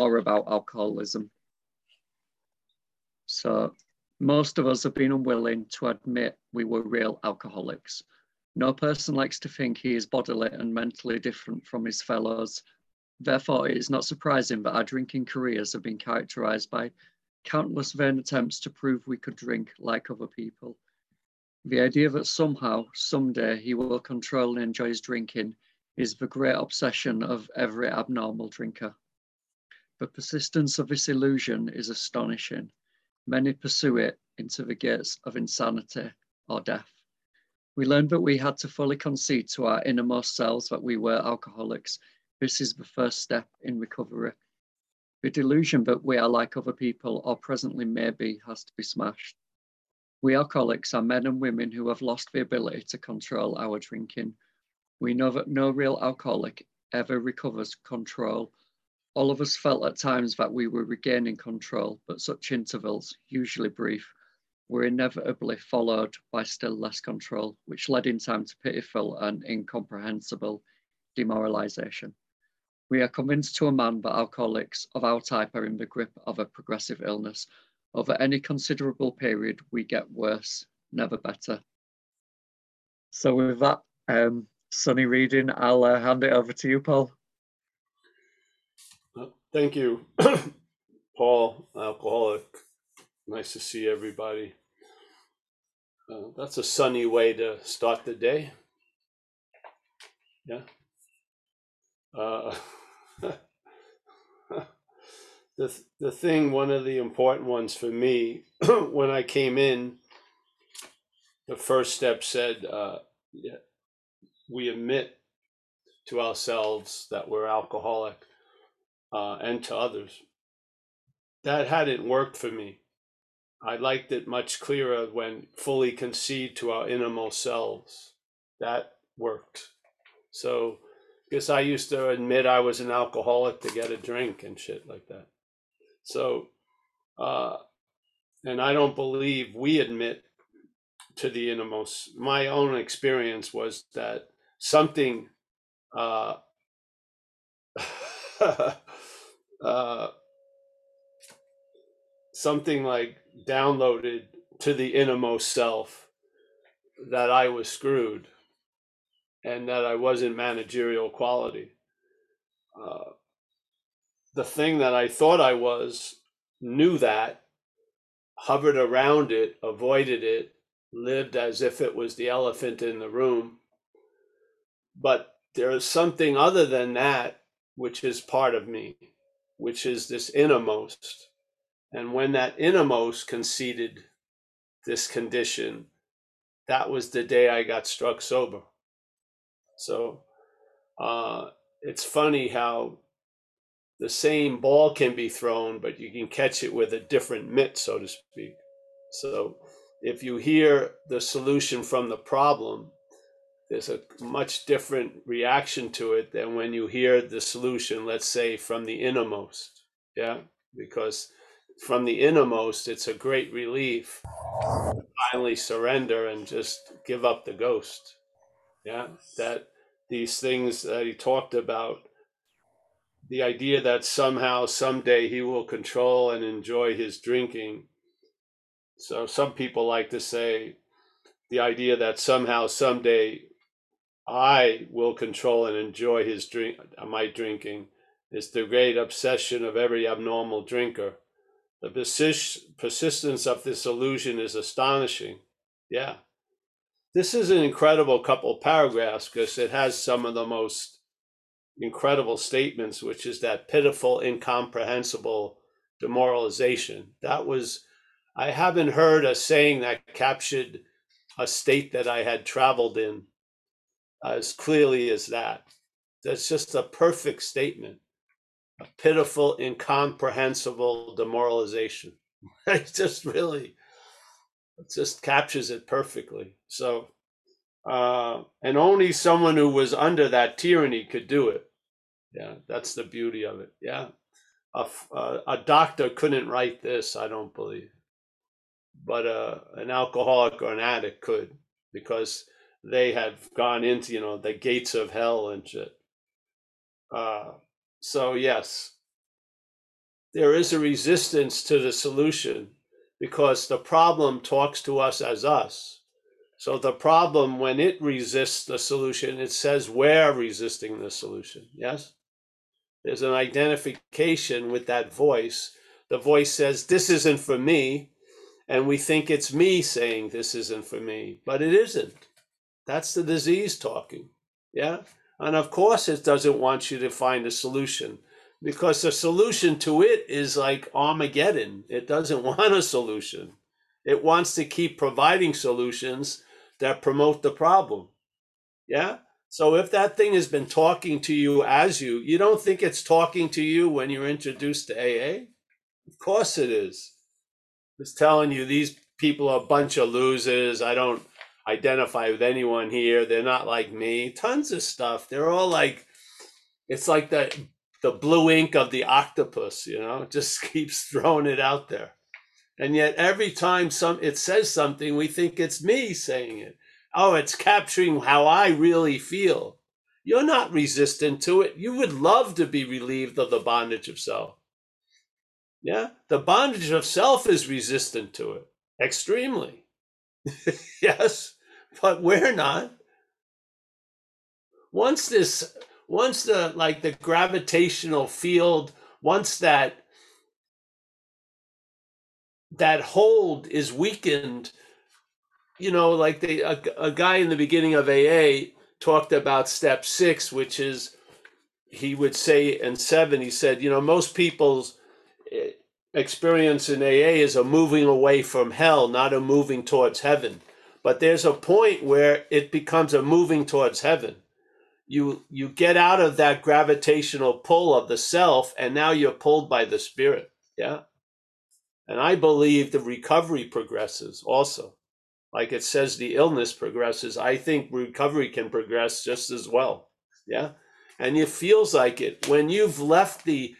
more about alcoholism. So most of us have been unwilling to admit we were real alcoholics. No person likes to think he is bodily and mentally different from his fellows. Therefore, it is not surprising that our drinking careers have been characterized by countless vain attempts to prove we could drink like other people. The idea that somehow, someday, he will control and enjoy his drinking is the great obsession of every abnormal drinker. The persistence of this illusion is astonishing. Many pursue it into the gates of insanity or death. We learned that we had to fully concede to our innermost selves that we were alcoholics. This is the first step in recovery. The delusion that we are like other people or presently maybe has to be smashed. We alcoholics are men and women who have lost the ability to control our drinking. We know that no real alcoholic ever recovers control. All of us felt at times that we were regaining control, but such intervals, usually brief, were inevitably followed by still less control, which led in time to pitiful and incomprehensible demoralization. We are convinced to a man that alcoholics of our type are in the grip of a progressive illness. Over any considerable period, we get worse, never better. So, with that um, sunny reading, I'll uh, hand it over to you, Paul. Thank you, Paul, alcoholic. Nice to see everybody. Uh, that's a sunny way to start the day. Yeah. Uh, the the thing, one of the important ones for me, when I came in, the first step said, uh, we admit to ourselves that we're alcoholic uh, and to others. That hadn't worked for me. I liked it much clearer when fully concede to our innermost selves. That worked. So, because I used to admit I was an alcoholic to get a drink and shit like that. So, uh, and I don't believe we admit to the innermost. My own experience was that something uh, uh, something like downloaded to the innermost self that I was screwed and that I wasn't managerial quality. Uh, the thing that I thought I was knew that, hovered around it, avoided it, lived as if it was the elephant in the room. But there is something other than that, which is part of me, which is this innermost and when that innermost conceded this condition, that was the day I got struck sober. So uh, it's funny how the same ball can be thrown, but you can catch it with a different mitt, so to speak. So if you hear the solution from the problem, there's a much different reaction to it than when you hear the solution, let's say, from the innermost. Yeah, because from the innermost, it's a great relief to finally surrender and just give up the ghost. Yeah, that these things that he talked about, the idea that somehow, someday he will control and enjoy his drinking. So some people like to say the idea that somehow, someday I will control and enjoy his drink, uh, my drinking, is the great obsession of every abnormal drinker the persist- persistence of this illusion is astonishing. Yeah. This is an incredible couple paragraphs because it has some of the most incredible statements, which is that pitiful, incomprehensible demoralization. That was, I haven't heard a saying that captured a state that I had traveled in as clearly as that. That's just a perfect statement a pitiful, incomprehensible demoralization. it just really, it just captures it perfectly. So, uh, and only someone who was under that tyranny could do it. Yeah, that's the beauty of it. Yeah, a, a, a doctor couldn't write this, I don't believe, but uh, an alcoholic or an addict could because they had gone into you know the gates of hell and shit. Uh, so yes, there is a resistance to the solution because the problem talks to us as us. So the problem, when it resists the solution, it says we're resisting the solution. Yes? There's an identification with that voice. The voice says, This isn't for me. And we think it's me saying, This isn't for me. But it isn't. That's the disease talking. Yeah? And of course, it doesn't want you to find a solution because the solution to it is like Armageddon. It doesn't want a solution. It wants to keep providing solutions that promote the problem. Yeah? So if that thing has been talking to you as you, you don't think it's talking to you when you're introduced to AA? Of course it is. It's telling you these people are a bunch of losers. I don't identify with anyone here. They're not like me. Tons of stuff. They're all like, it's like the the blue ink of the octopus, you know, just keeps throwing it out there. And yet every time some it says something, we think it's me saying it. Oh, it's capturing how I really feel. You're not resistant to it. You would love to be relieved of the bondage of self. Yeah? The bondage of self is resistant to it extremely. yes, but we're not. Once this once the like the gravitational field once that that hold is weakened you know like they a, a guy in the beginning of aa talked about step six which is he would say in seven he said you know most people's eh, experience in aa is a moving away from hell not a moving towards heaven. But there's a point where it becomes a moving towards heaven. You you get out of that gravitational pull of the self and now you're pulled by the spirit. Yeah. And i believe the recovery progresses also. Like it says the illness progresses. I think recovery can progress just as well. Yeah. And it feels like it. When you've left the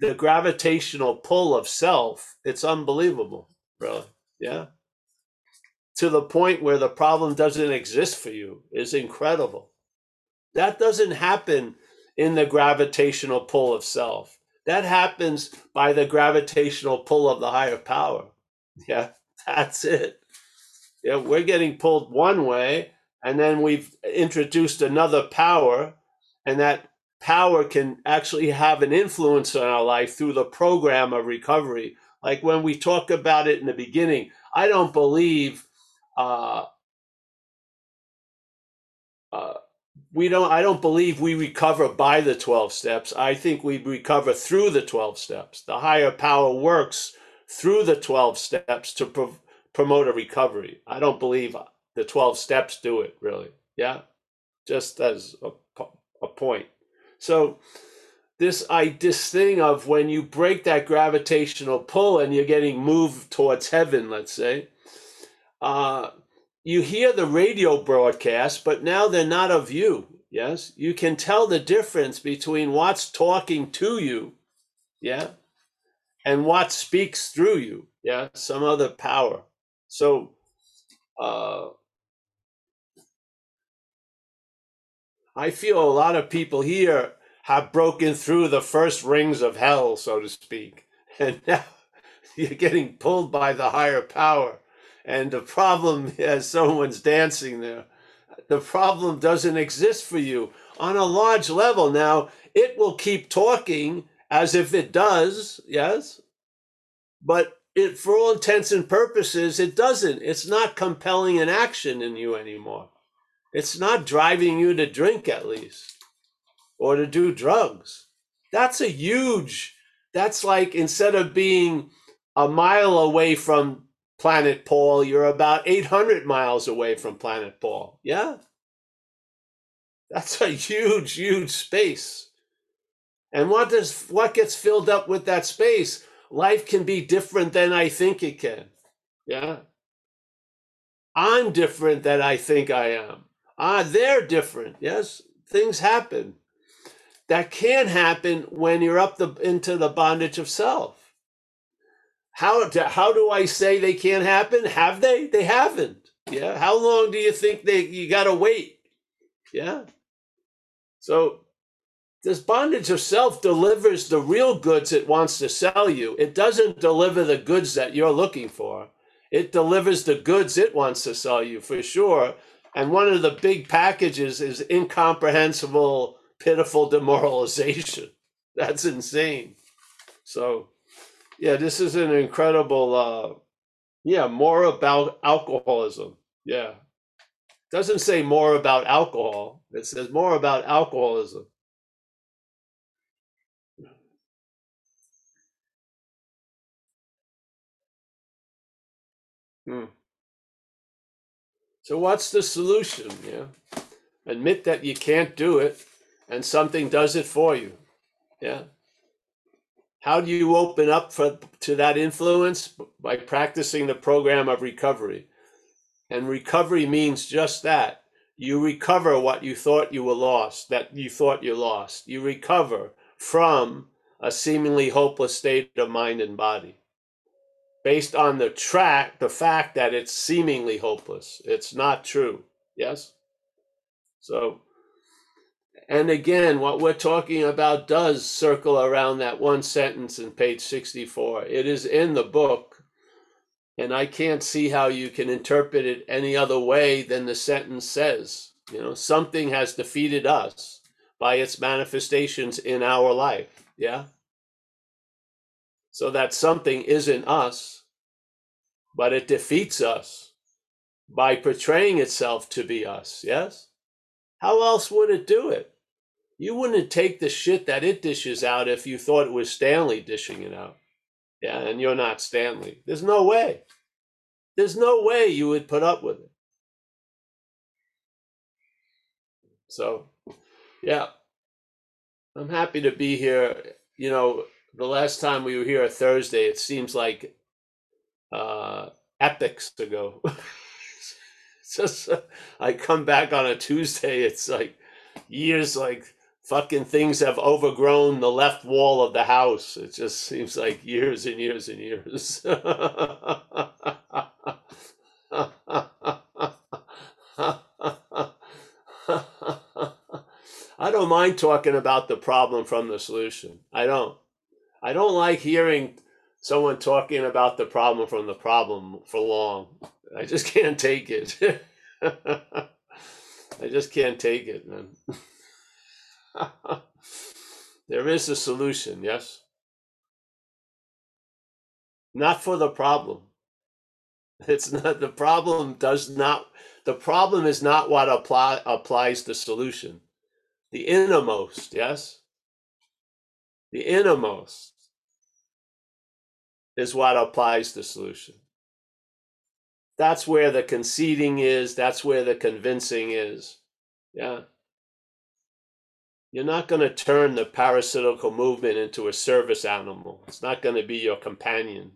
the gravitational pull of self it's unbelievable really yeah to the point where the problem doesn't exist for you is incredible that doesn't happen in the gravitational pull of self. That happens by the gravitational pull of the higher power. Yeah, that's it. Yeah, we're getting pulled one way, and then we've introduced another power, and that power can actually have an influence on our life through the program of recovery. Like when we talk about it in the beginning, I don't believe uh, uh, we don't i don't believe we recover by the 12 steps. I think we recover through the 12 steps. The higher power works through the 12 steps to pro- promote a recovery. I don't believe the 12 steps do it really. Yeah? Just as a, a point so this I this thing of when you break that gravitational pull and you're getting moved towards heaven, let's say, uh, you hear the radio broadcast, but now they're not of you. Yes, you can tell the difference between what's talking to you, yeah, and what speaks through you, yeah, some other power. So, uh, I feel a lot of people here have broken through the first rings of hell, so to speak, and now you're getting pulled by the higher power and the problem, as someone's dancing there, the problem doesn't exist for you on a large level. Now, it will keep talking as if it does, yes, but it, for all intents and purposes, it doesn't. It's not compelling an action in you anymore. It's not driving you to drink, at least, or to do drugs. That's a huge, that's like instead of being a mile away from Planet Paul, you're about 800 miles away from Planet Paul. Yeah? That's a huge, huge space. And what does what gets filled up with that space? Life can be different than I think it can. Yeah. I'm different than I think I am. Ah, they're different. Yes. Things happen. That can happen when you're up the into the bondage of self. How do, how do I say they can't happen? Have they? They haven't. Yeah. How long do you think they you got to wait? Yeah. So this bondage of self delivers the real goods it wants to sell you. It doesn't deliver the goods that you're looking for. It delivers the goods it wants to sell you for sure. And one of the big packages is incomprehensible, pitiful demoralization. That's insane. So, yeah, this is an incredible, uh, yeah, more about alcoholism. Yeah. Doesn't say more about alcohol, it says more about alcoholism. Hmm. So, what's the solution? Yeah. Admit that you can't do it and something does it for you. Yeah. How do you open up for, to that influence? By practicing the program of recovery. And recovery means just that. You recover what you thought you were lost, that you thought you lost. You recover from a seemingly hopeless state of mind and body based on the track, the fact that it's seemingly hopeless. It's not true. Yes? So, and again, what we're talking about does circle around that one sentence in page 64. It is in the book, and I can't see how you can interpret it any other way than the sentence says. You know, something has defeated us by its manifestations in our life. Yeah? So that something isn't us, but it defeats us by portraying itself to be us. Yes? How else would it do it? You wouldn't take the shit that it dishes out if you thought it was Stanley dishing it out. Yeah, and you're not Stanley. There's no way. There's no way you would put up with it. So, yeah, I'm happy to be here. You know, the last time we were here a Thursday, it seems like uh, epics ago. just uh, I come back on a Tuesday, it's like years like fucking things have overgrown the left wall of the house. It just seems like years and years and years. I don't mind talking about the problem from the solution. I don't. I don't like hearing someone talking about the problem from the problem for long. I just can't take it. I just can't take it, man. there is a solution, yes? Not for the problem. It's not the problem does not the problem is not what apply applies the solution. The innermost, yes? The innermost is what applies the solution. That's where the conceding is, that's where the convincing is. Yeah. You're not going to turn the parasitical movement into a service animal. It's not going to be your companion.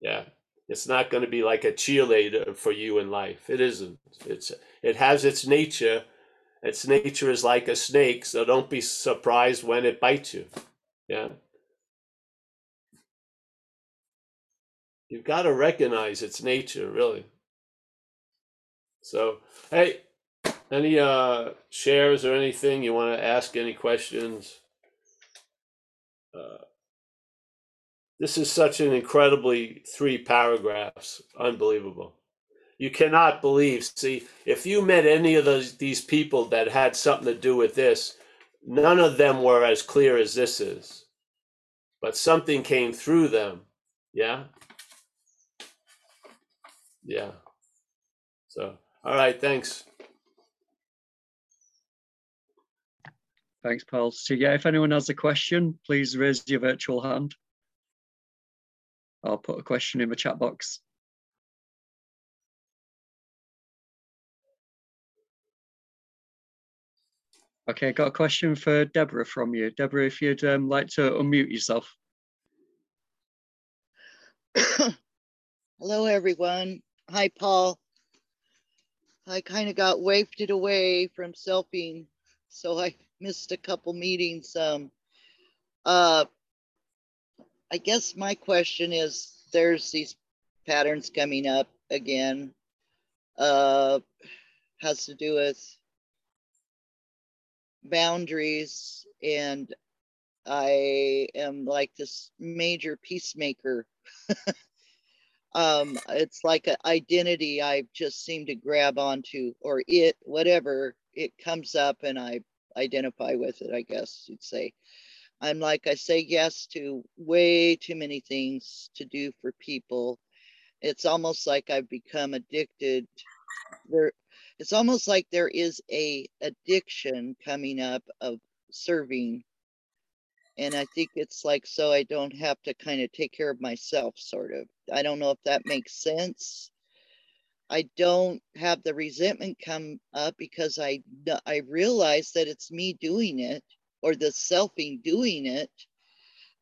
Yeah. It's not going to be like a cheerleader for you in life. It isn't. It's it has its nature. Its nature is like a snake, so don't be surprised when it bites you. Yeah. You've got to recognize its nature, really. So, hey, any uh, shares or anything you want to ask? Any questions? Uh, this is such an incredibly three paragraphs, unbelievable. You cannot believe. See, if you met any of those these people that had something to do with this, none of them were as clear as this is, but something came through them. Yeah, yeah. So, all right, thanks. Thanks, Paul. So yeah, if anyone has a question, please raise your virtual hand. I'll put a question in the chat box. Okay, I got a question for Deborah from you. Deborah, if you'd um, like to unmute yourself. Hello, everyone. Hi, Paul. I kind of got wafted away from selfing, so I missed a couple meetings. Um, uh, I guess my question is there's these patterns coming up again. Uh, has to do with boundaries and I am like this major peacemaker. um, it's like an identity I just seem to grab onto, or it, whatever it comes up, and I identify with it. I guess you'd say. I'm like I say yes to way too many things to do for people. It's almost like I've become addicted. There, it's almost like there is a addiction coming up of serving and I think it's like so I don't have to kind of take care of myself, sort of. I don't know if that makes sense. I don't have the resentment come up because I I realize that it's me doing it or the selfing doing it,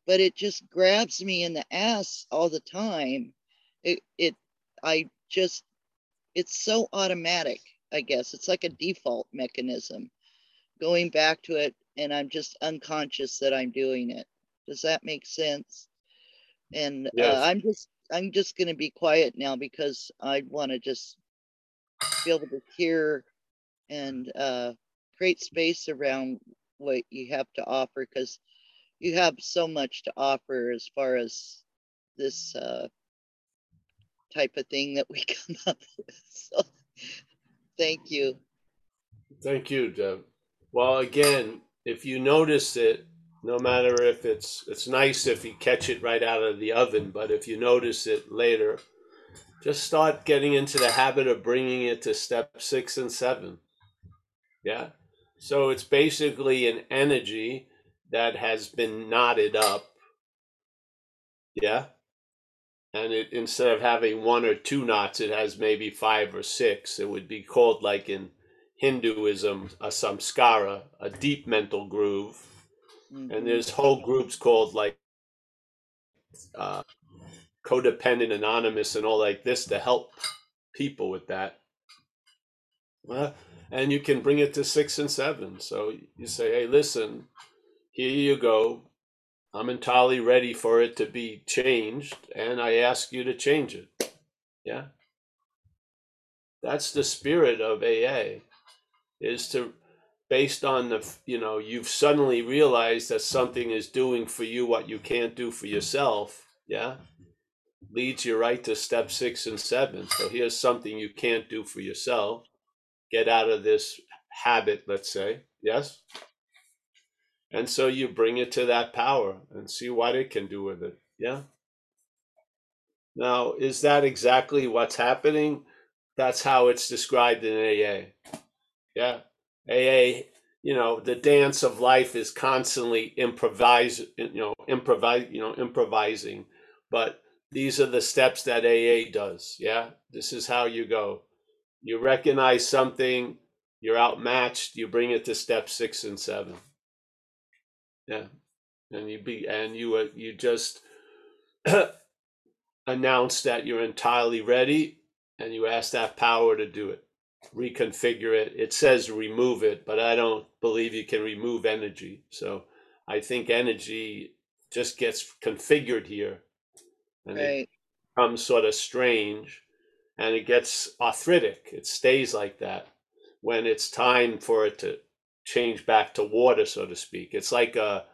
but it just grabs me in the ass all the time. It it I just it's so automatic, I guess. It's like a default mechanism. Going back to it and I'm just unconscious that I'm doing it. Does that make sense? And yes. uh, I'm just I'm just going to be quiet now because I want to just be able to hear and uh, create space around what you have to offer because you have so much to offer as far as this uh, type of thing that we come up with. So, thank you. Thank you, Deb. Well, again, if you notice it, no matter if it's it's nice if you catch it right out of the oven, but if you notice it later, just start getting into the habit of bringing it to step six and seven. Yeah. So it's basically an energy that has been knotted up. Yeah. And it instead of having one or two knots, it has maybe five or six. It would be called like in Hinduism, a samskara, a deep mental groove. Mm-hmm. And there's whole groups called like uh, codependent anonymous and all like this to help people with that. Uh, and you can bring it to six and seven. So you say, hey, listen, here you go. I'm entirely ready for it to be changed, and I ask you to change it. Yeah. That's the spirit of AA is to based on the you know you've suddenly realized that something is doing for you what you can't do for yourself yeah? Leads you right to step six and seven. So here's something you can't do for yourself. Get out of this habit let's say. Yes and so you bring it to that power and see what it can do with it yeah now is that exactly what's happening that's how it's described in aa yeah. AA, you know, the dance of life is constantly improvise, you know, improvise, you know, improvising. But these are the steps that AA does. Yeah. This is how you go. You recognize something, you're outmatched, you bring it to step six and seven. Yeah. And you be and you uh, you just announce that you're entirely ready and you ask that power to do it reconfigure it. It says remove it, but I don't believe you can remove energy. So I think energy just gets configured here and right. it becomes sort of strange and it gets arthritic. It stays like that when it's time for it to change back to water, so to speak. It's like a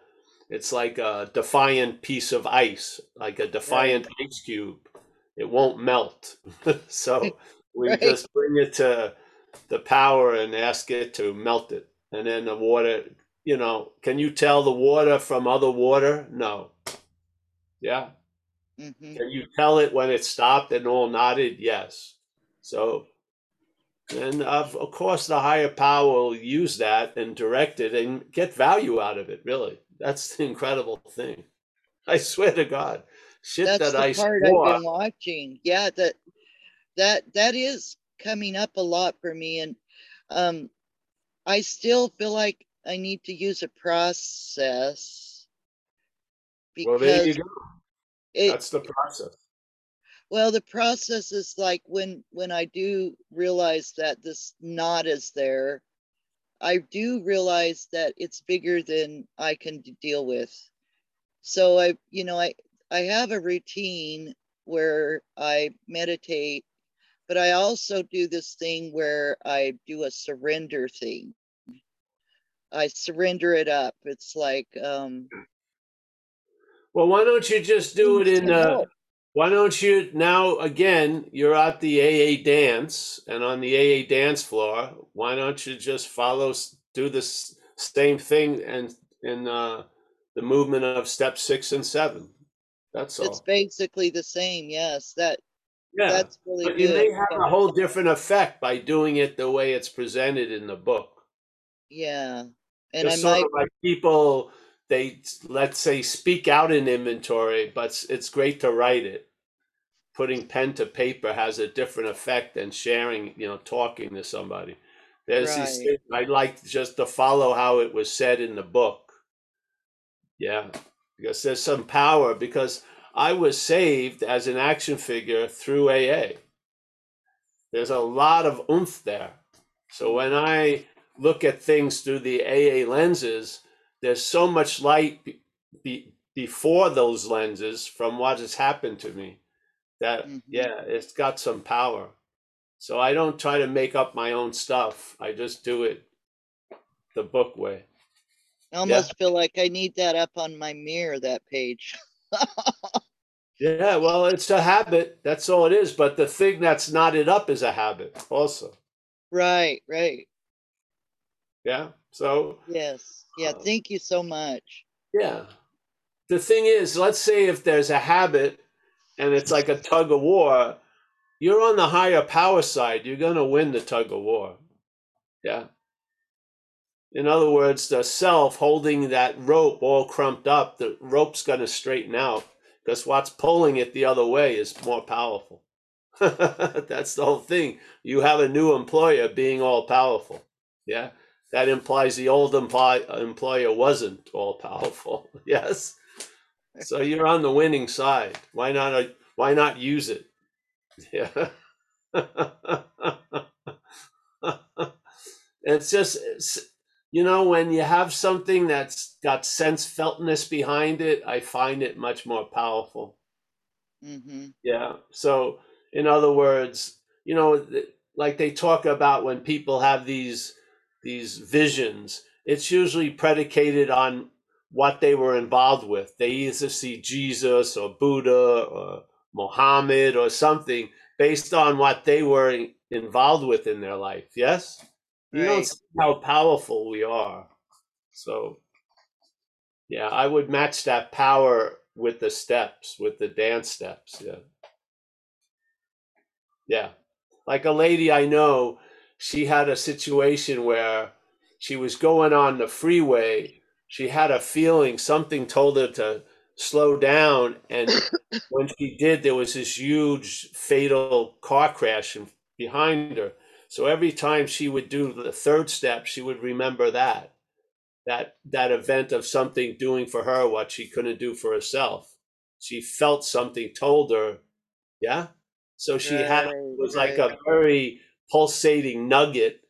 it's like a defiant piece of ice, like a defiant right. ice cube. It won't melt. so we right. just bring it to the power and ask it to melt it. And then the water, you know, can you tell the water from other water? No. Yeah. Mm-hmm. Can you tell it when it stopped and all nodded? Yes. So, and of, of course, the higher power will use that and direct it and get value out of it. Really, that's the incredible thing. I swear to God, shit that's that I part swore. I've been watching. Yeah, that that that is coming up a lot for me. And um, I still feel like I need to use a process. Because well, there you go. It, That's the process. Well, the process is like when when I do realize that this knot is there, I do realize that it's bigger than I can deal with. So I, you know, I I have a routine where I meditate but I also do this thing where I do a surrender thing, I surrender it up. It's like um Well, why don't you just do it in uh. Why don't you now again you're at the AA dance and on the AA dance floor, why don't you just follow do this same thing and in uh the movement of step 6 and 7. That's all. It's basically the same. Yes, that Yeah. that's really But you good. may have a whole different effect by doing it the way it's presented in the book. Yeah. And I It's sort might like people they let's say speak out in inventory, but it's- great to write it. Putting pen to paper has a different effect than sharing, you know, talking to somebody. There's these things I like just to follow how it was said in the book. Yeah, because there's some power. Because I was saved as an action figure through AA. There's a lot of oomph there. So when I look at things through the AA lenses, there's so much light be, be, before those lenses from what has happened to me that, hmm yeah, it's got some power. So I don't try to make up my own stuff. I just do it the book way. I Yeah. almost feel like I need that up on my mirror, that page. Yeah, well, it's a habit. That's all it is. But the thing that's knotted up is a habit also. right, right. Yeah. So, Yes. Yeah, uh, thank you so much. yeah. The thing is, let's say if there's a habit and it's like a tug of war, you're on the higher power side. You're going to win the tug of war. Yeah. In other words, the self holding that rope all crumped up, the rope's going to straighten out because what's pulling it the other way is more powerful. That's the whole thing. You have a new employer being all powerful. Yeah. That implies the old employ- employer wasn't all powerful. Yes. So you're on the winning side. Why not? uh, Why not use it? Yeah. it's just, it's, you know, when you have something that's got sense feltness behind it, I find it much more powerful. hmm Yeah. So, in other words, you know, like they talk about when people have these these visions, it's usually predicated on what they were involved with. They either see Jesus or Buddha or Mohammed or something based on what they were involved with in their life. Yes? You don't see how powerful we are. So, yeah, I would match that power with the steps, with the dance steps. Yeah. Yeah. Like a lady I know, she had a situation where she was going on the freeway. She had a feeling something told her to slow down. And when she did, there was this huge fatal car crash behind her. So every time she would do the third step, she would remember that that that event of something doing for her what she couldn't do for herself. She felt something told her, yeah. So she had it was like a very pulsating nugget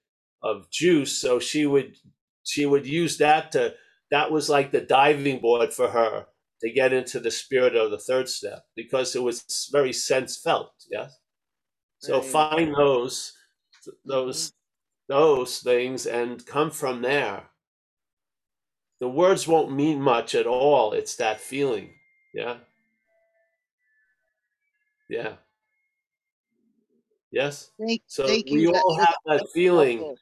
of juice. So she would she would use that to that was like the diving board for her to get into the spirit of the third step because it was very sense felt. Yes. So Right. find those those mm-hmm. those things and come from there. The words won't mean much at all. It's that feeling. Yeah. Yeah. Yes. Thank, So thank we you. All was have that feeling. helpful.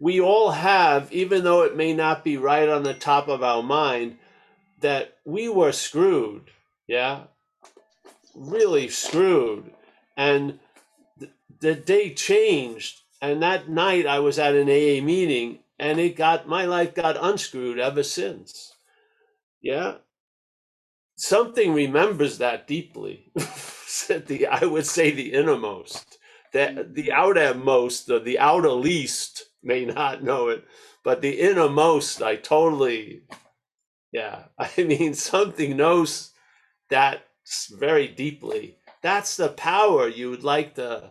We all have, even though it may not be right on the top of our mind, that we were screwed. Yeah. Really screwed. And th- the day changed. And that night I was at an AA meeting and it got, my life got unscrewed ever since. Yeah. Something remembers that deeply. the, I would say the innermost. The, hmm the outermost, or the outer least may not know it, but the innermost, I totally, yeah. I mean, something knows that very deeply. That's the power you would like to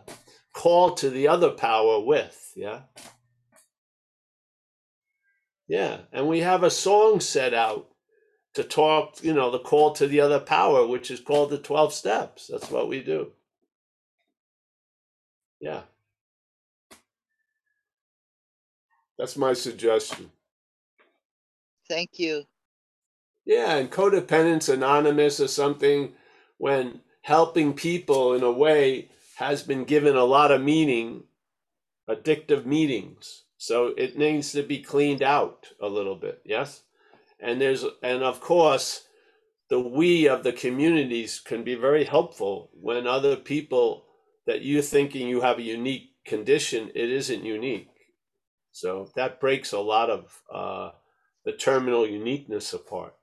call to the other power with. Yeah. Yeah. And we have a song set out to talk, you know, the call to the other power, which is called the 12 steps. That's what we do. Yeah. That's my suggestion. Thank you. Yeah, and Codependence Anonymous is something when helping people in a way has been given a lot of meaning, addictive meanings. So it needs to be cleaned out a little bit, yes? And there's and of course the we of the communities can be very helpful when other people that you're thinking you have a unique condition, it isn't unique. So that breaks a lot of uh, the terminal uniqueness apart.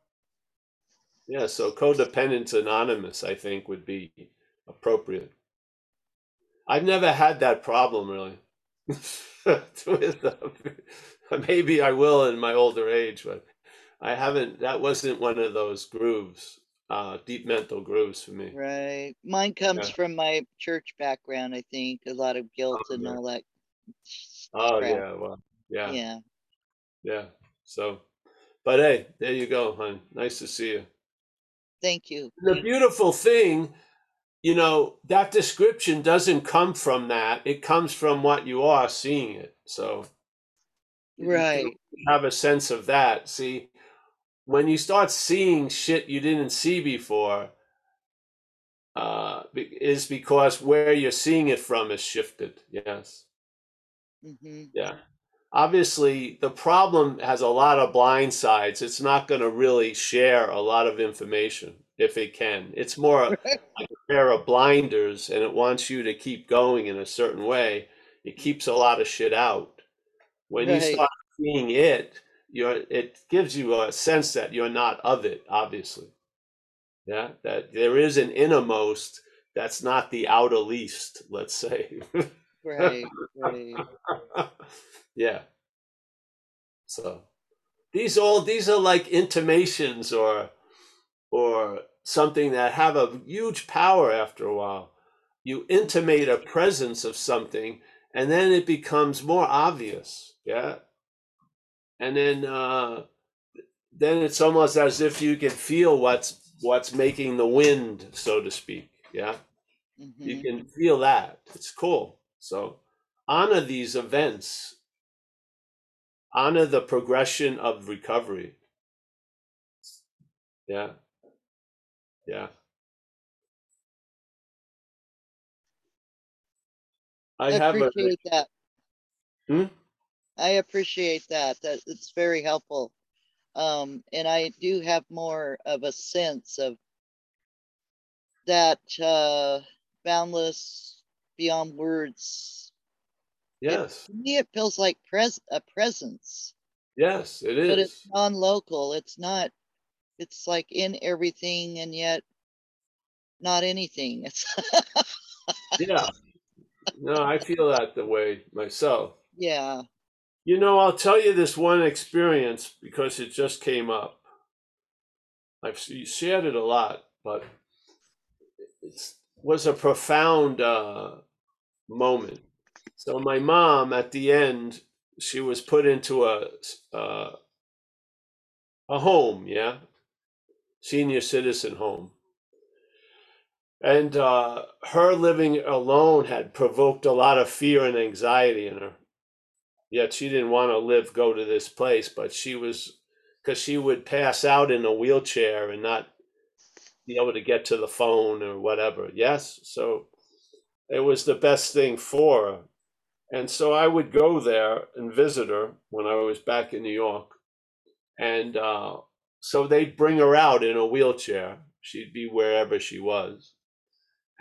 Yeah, so codependence anonymous, I think, would be appropriate. I've never had that problem really. With, uh, maybe I will in my older age, but I haven't. That wasn't one of those grooves, uh, deep mental grooves for me. Right. Mine comes Yeah. from my church background, I think. A lot of guilt Oh, and yeah. all that. Oh crap. yeah, well, yeah, Yeah. yeah. So, but hey, there you go, hon. Nice to see you. Thank you. The beautiful thing, you know, that description doesn't come from that. It comes from what you are seeing it. So, Right. have a sense of that. See, when you start seeing shit you didn't see before, uh, is because where you're seeing it from is shifted. Yes. hmm Yeah. Obviously, the problem has a lot of blind sides. It's not going to really share a lot of information if it can. It's more like a pair of blinders and it wants you to keep going in a certain way. It keeps a lot of shit out. When you start seeing it, you're it gives you a sense that you're not of it, obviously. Yeah, that there is an innermost that's not the outer least, let's say. Right. Right. yeah. So these all these are like intimations or or something that have a huge power after a while. You intimate a presence of something and then it becomes more obvious. Yeah. And then uh then it's almost as if you can feel what's what's making the wind, so to speak. Yeah? You hmm can feel that. It's cool. So honor these events. Honor the progression of recovery. Yeah. Yeah. I I have a that. Hmm? I appreciate that. That it's very helpful. Um, and I do have more of a sense of that uh, boundless, beyond words. yes To me, it feels like pres a presence, yes it is. but it's non-local. It's not. It's like in everything, and yet not anything. It's yeah no i feel that the way myself yeah. You know i'll tell you this one experience because it just came up i've shared it a lot but it was a profound uh, moment. So my mom, at the end, she was put into a uh, a home, yeah, senior citizen home, and uh, her living alone had provoked a lot of fear and anxiety in her. Yet she didn't want to live, go to this place, but she was because she would pass out in a wheelchair and not be able to get to the phone or whatever. Yes. So it was the best thing for her. And so I would go there and visit her when I was back in New York. And uh, so they'd bring her out in a wheelchair. She'd be wherever she was.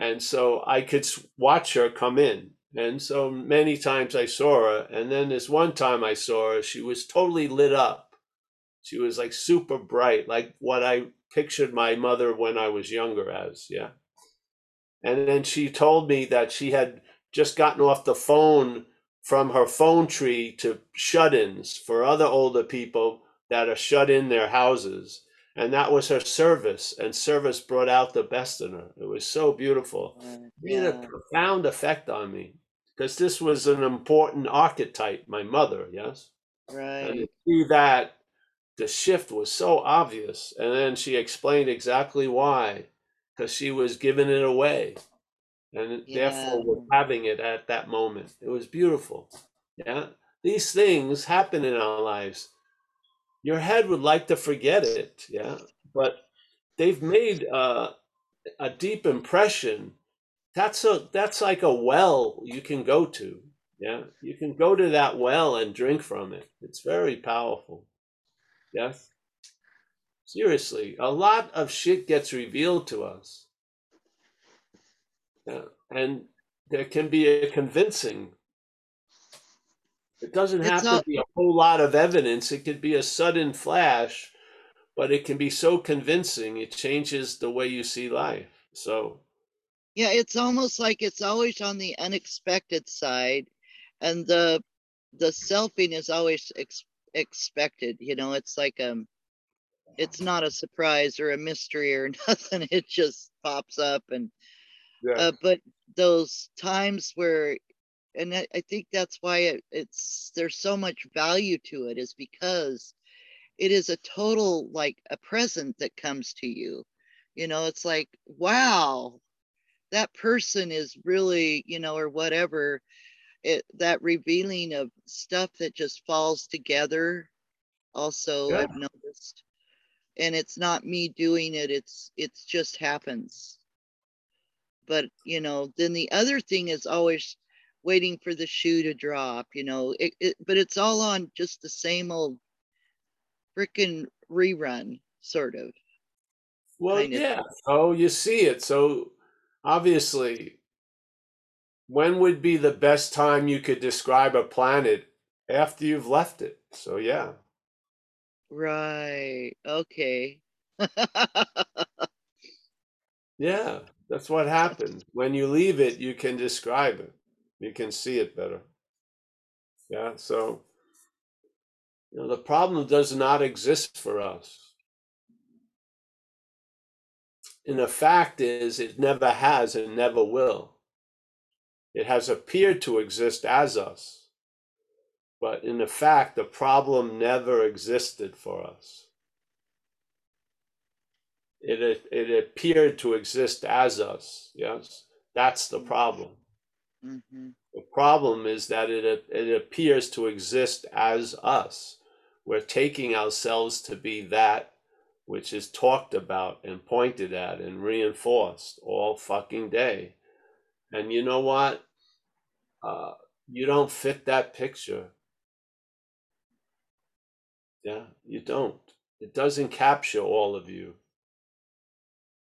And so I could watch her come in. And so many times I saw her. And then this one time I saw her, she was totally lit up. She was like super bright, like what I pictured my mother when I was younger as. Yeah. And then she told me that she had just gotten off the phone from her phone tree to shut ins for other older people that are shut in their houses. And that was her service, and service brought out the best in her. It was so beautiful. uh, It had a profound effect on me because this was an important archetype, my mother, yes? right And to see that the shift was so obvious. And then she explained exactly why, because she was giving it away and Yeah. therefore was having it at that moment. It was beautiful. Yeah. These things happen in our lives. Your head would like to forget it, yeah, but they've made uh, a deep impression. That's a that's like a well you can go to. Yeah, you can go to that well and drink from it. It's very powerful. Yes. Seriously, a lot of shit gets revealed to us. Yeah. And there can be a convincing. It doesn't have not- to be a whole lot of evidence. It could be a sudden flash, but it can be so convincing. It changes the way you see life. So, yeah, it's almost like it's always on the unexpected side, and the the selfing is always ex- expected. You know, it's like um, it's not a surprise or a mystery or nothing. It just pops up and yeah. uh, but those times where and I, I think that's why it, it's there's so much value to it is because it is a total like a present that comes to you. You know it's like wow that person is really you know or whatever it that revealing of stuff that just falls together also yeah. i've noticed. And it's not me doing it it's it's just happens. But you know then the other thing is always waiting for the shoe to drop you know it, it but it's all on just the same old freaking rerun sort of well yeah oh you see it so obviously when would be the best time you could describe a planet after you've left it so yeah Right. Okay. Yeah, that's what happens. When you leave it, you can describe it. You can see it better. Yeah, so you know, the problem does not exist for us. And the fact is, it never has and never will. It has appeared to exist as us. But in a fact, the problem never existed for us. It, it appeared to exist as us. Yes, that's the mm. problem. Mm-hmm. The problem is that it, it appears to exist as us. We're taking ourselves to be that which is talked about and pointed at and reinforced all fucking day. And you know what? Uh, you don't fit that picture. Yeah, you don't. It doesn't capture all of you.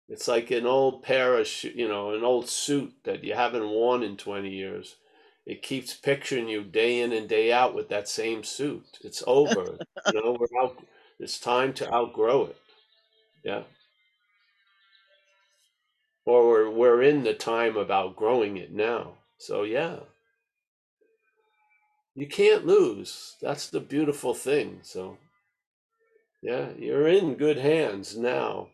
It's like an old pair of, you know, an old suit that you haven't worn in 20 years. It keeps picturing you day in and day out with that same suit. It's over. you know, we're out. It's time to outgrow it. Yeah. Or we're, we're in the time of outgrowing it now. So, yeah. You can't lose. That's the beautiful thing. So, yeah, you're in good hands now.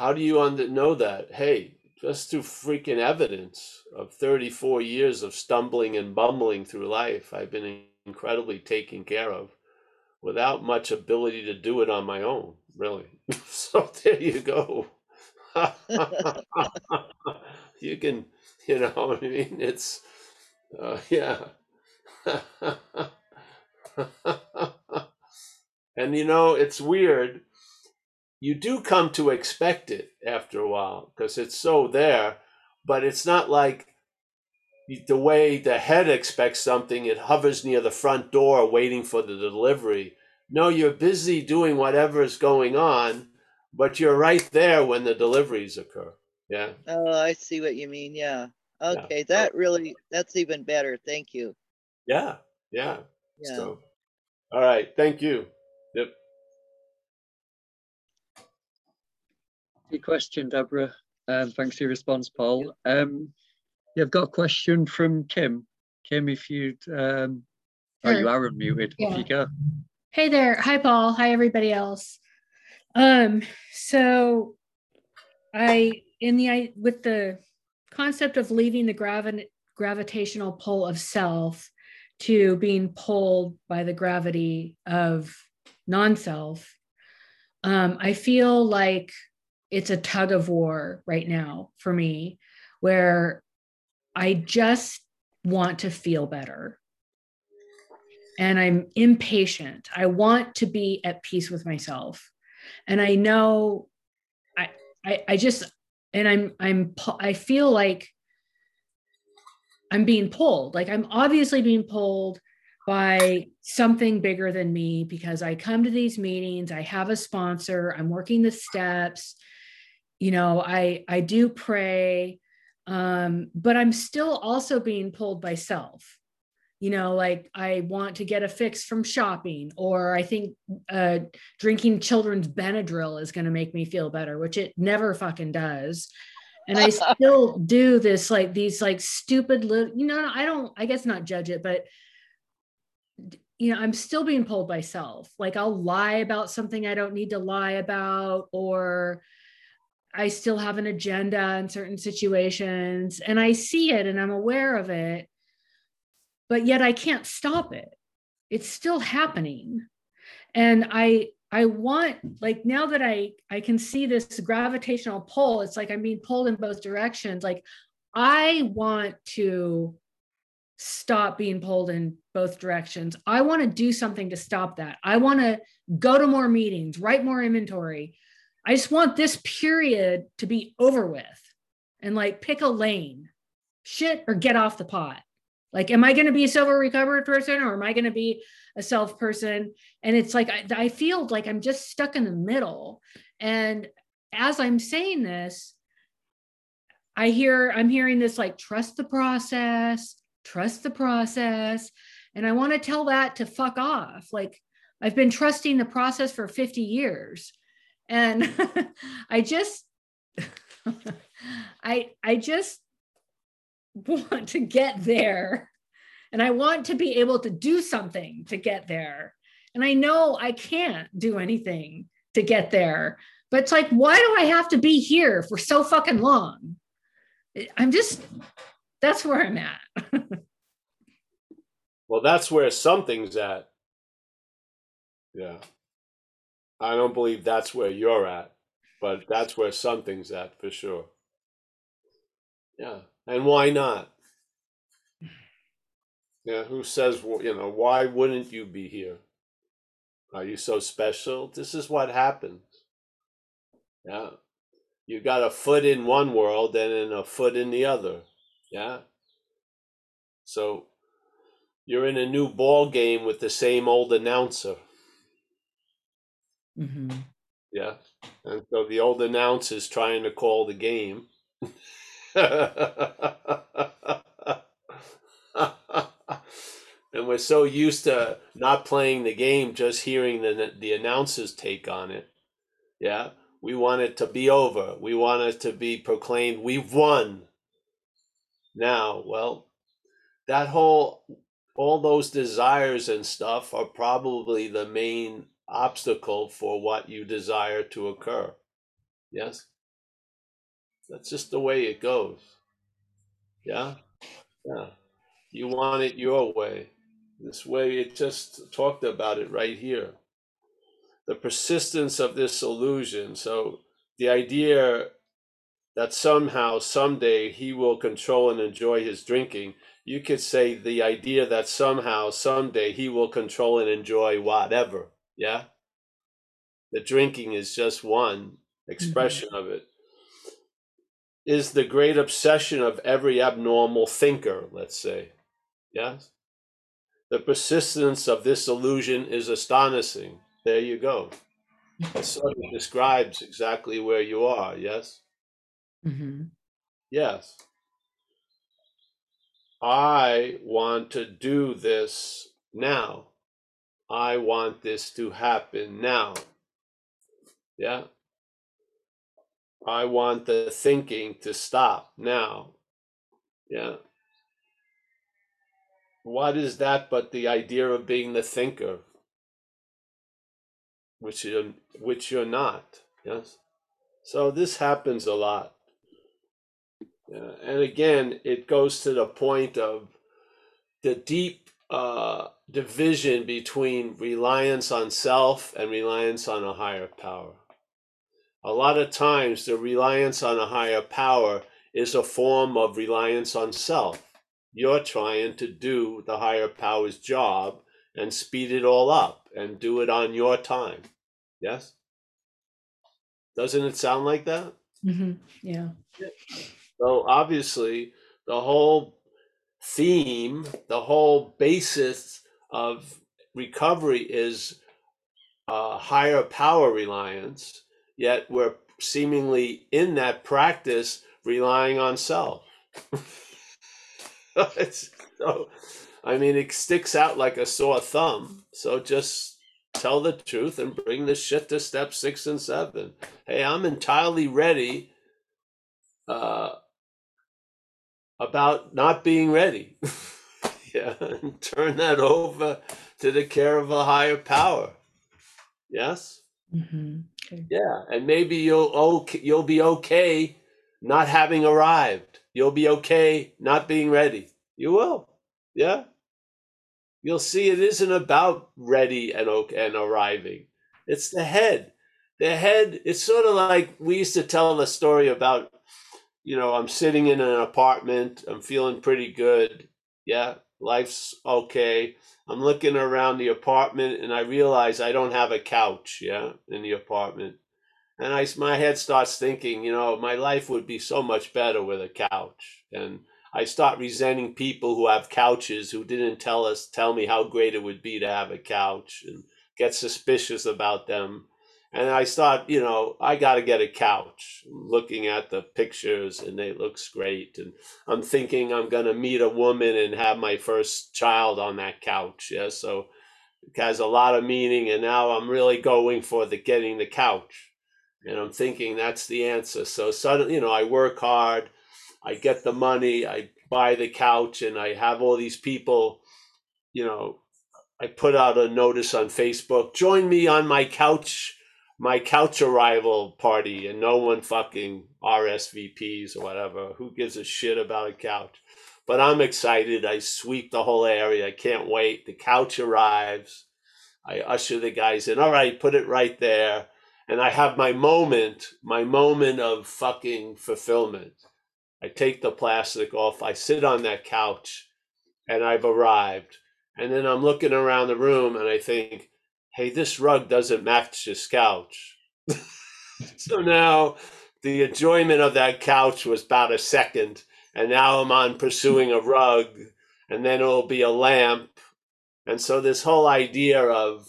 How do you under- know that? Hey, just through freaking evidence of 34 years of stumbling and bumbling through life, I've been incredibly taken care of without much ability to do it on my own, really. so there you go. you can, you know, I mean, it's, uh, yeah. and you know, it's weird. You do come to expect it after a while because it's so there, but it's not like the way the head expects something, it hovers near the front door waiting for the delivery. No, you're busy doing whatever is going on, but you're right there when the deliveries occur. Yeah. Oh, I see what you mean. Yeah. Okay. Yeah. That really, that's even better. Thank you. Yeah. Yeah. Yeah. So, all right. Thank you. Yep. Good question, Deborah. Um, thanks for your response, Paul. Um, yeah, I've got a question from Kim. Kim, if you'd, um, sure. oh, you are unmuted. Yeah. Off you go. Hey there. Hi, Paul. Hi, everybody else. Um, so I, in the, I, with the concept of leaving the gravi- gravitational pull of self, to being pulled by the gravity of non self, um, I feel like it's a tug of war right now for me where I just want to feel better. and I'm impatient. I want to be at peace with myself. And I know I I, I just and I'm I'm I feel like I'm being pulled. Like I'm obviously being pulled by something bigger than me because I come to these meetings, I have a sponsor, I'm working the steps, you know, I I do pray, um, but I'm still also being pulled by self. You know, like I want to get a fix from shopping, or I think uh, drinking children's Benadryl is going to make me feel better, which it never fucking does and I still do this like these like stupid little you know I don't I guess not judge it but you know I'm still being pulled by self like I'll lie about something I don't need to lie about or I still have an agenda in certain situations and I see it and I'm aware of it but yet I can't stop it it's still happening and I I want like now that I I can see this gravitational pull, it's like I'm being pulled in both directions. Like I want to stop being pulled in both directions. I want to do something to stop that. I want to go to more meetings, write more inventory. I just want this period to be over with and like pick a lane, shit or get off the pot. Like, am I going to be a sober recovered person or am I going to be a self person? And it's like, I, I feel like I'm just stuck in the middle. And as I'm saying this, I hear, I'm hearing this like, trust the process, trust the process. And I want to tell that to fuck off. Like, I've been trusting the process for 50 years. And I just, I, I just want to get there and I want to be able to do something to get there. And I know I can't do anything to get there. But it's like, why do I have to be here for so fucking long? I'm just, that's where I'm at. well, that's where something's at. Yeah. I don't believe that's where you're at, but that's where something's at for sure. Yeah. And why not? Yeah, who says, you know, why wouldn't you be here? Are you so special? This is what happens. Yeah. You got a foot in one world and in a foot in the other. Yeah. So you're in a new ball game with the same old announcer. Mm-hmm. Yeah. And so the old announcer is trying to call the game. and we're so used to not playing the game, just hearing the the announcer's take on it. Yeah, we want it to be over. We want it to be proclaimed, "We've won." Now, well, that whole all those desires and stuff are probably the main obstacle for what you desire to occur. Yes? That's just the way it goes. Yeah? Yeah. You want it your way. This way, it just talked about it right here. The persistence of this illusion. So, the idea that somehow, someday, he will control and enjoy his drinking. You could say the idea that somehow, someday, he will control and enjoy whatever. Yeah? The drinking is just one expression mm-hmm. of it. Is the great obsession of every abnormal thinker, let's say. Yes? The persistence of this illusion is astonishing. There you go. It sort of describes exactly where you are, yes? Mm-hmm. Yes. I want to do this now. I want this to happen now. Yeah. I want the thinking to stop now. Yeah what is that but the idea of being the thinker which you're, which you're not yes so this happens a lot yeah. and again it goes to the point of the deep uh, division between reliance on self and reliance on a higher power a lot of times the reliance on a higher power is a form of reliance on self you're trying to do the higher power's job and speed it all up and do it on your time. Yes? Doesn't it sound like that? hmm Yeah. So obviously, the whole theme, the whole basis of recovery is uh, higher power reliance, yet we're seemingly in that practice relying on self. So, I mean, it sticks out like a sore thumb. So just tell the truth and bring the shit to step six and seven. Hey, I'm entirely ready uh, about not being ready. yeah, and turn that over to the care of a higher power. Yes. hmm Okay. Yeah, and maybe you'll okay, you'll be okay not having arrived. You'll be okay not being ready. You will. Yeah. You'll see it isn't about ready and okay and arriving. It's the head. The head, it's sort of like we used to tell the story about, you know, I'm sitting in an apartment, I'm feeling pretty good. Yeah, life's okay. I'm looking around the apartment and I realize I don't have a couch, yeah, in the apartment. And I, my head starts thinking, you know, my life would be so much better with a couch. And I start resenting people who have couches who didn't tell us, tell me how great it would be to have a couch and get suspicious about them. And I start, you know, I got to get a couch. Looking at the pictures and it looks great. And I'm thinking I'm going to meet a woman and have my first child on that couch. Yeah. So it has a lot of meaning. And now I'm really going for the getting the couch. And I'm thinking that's the answer. So suddenly, you know, I work hard, I get the money, I buy the couch, and I have all these people, you know, I put out a notice on Facebook, join me on my couch, my couch arrival party, and no one fucking RSVPs or whatever. Who gives a shit about a couch? But I'm excited. I sweep the whole area. I can't wait. The couch arrives. I usher the guys in. All right, put it right there. And I have my moment, my moment of fucking fulfillment. I take the plastic off. I sit on that couch and I've arrived. And then I'm looking around the room and I think, hey, this rug doesn't match this couch. so now the enjoyment of that couch was about a second. And now I'm on pursuing a rug. And then it'll be a lamp. And so this whole idea of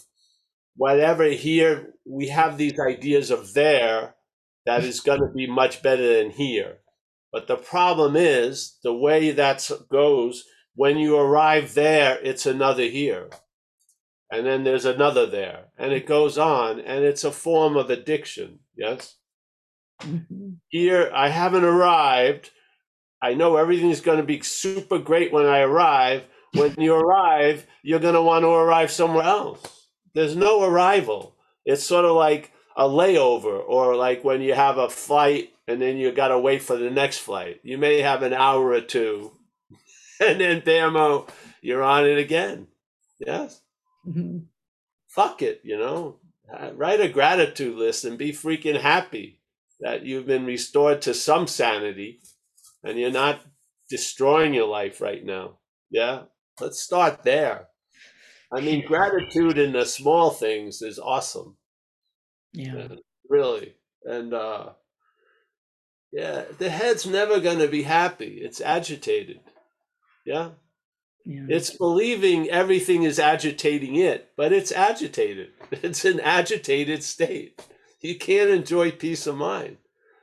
whatever here, we have these ideas of there that is going to be much better than here. But the problem is the way that goes, when you arrive there, it's another here. And then there's another there. And it goes on. And it's a form of addiction. Yes? hmm Here, I haven't arrived. I know everything's going to be super great when I arrive. When you arrive, you're going to want to arrive somewhere else. There's no arrival. It's sort of like a layover, or like when you have a flight and then you got to wait for the next flight. You may have an hour or two, and then bammo, you're on it again. Yes, hmm fuck it. You know, Uh, write a gratitude list and be freaking happy that you've been restored to some sanity, and you're not destroying your life right now. Yeah, let's start there. I mean, gratitude in the small things is awesome. Yeah. Uh, really and uh yeah the head's never going to be happy it's agitated yeah Yeah. it's believing everything is agitating it but it's agitated. It's an agitated state. You can't enjoy peace of mind.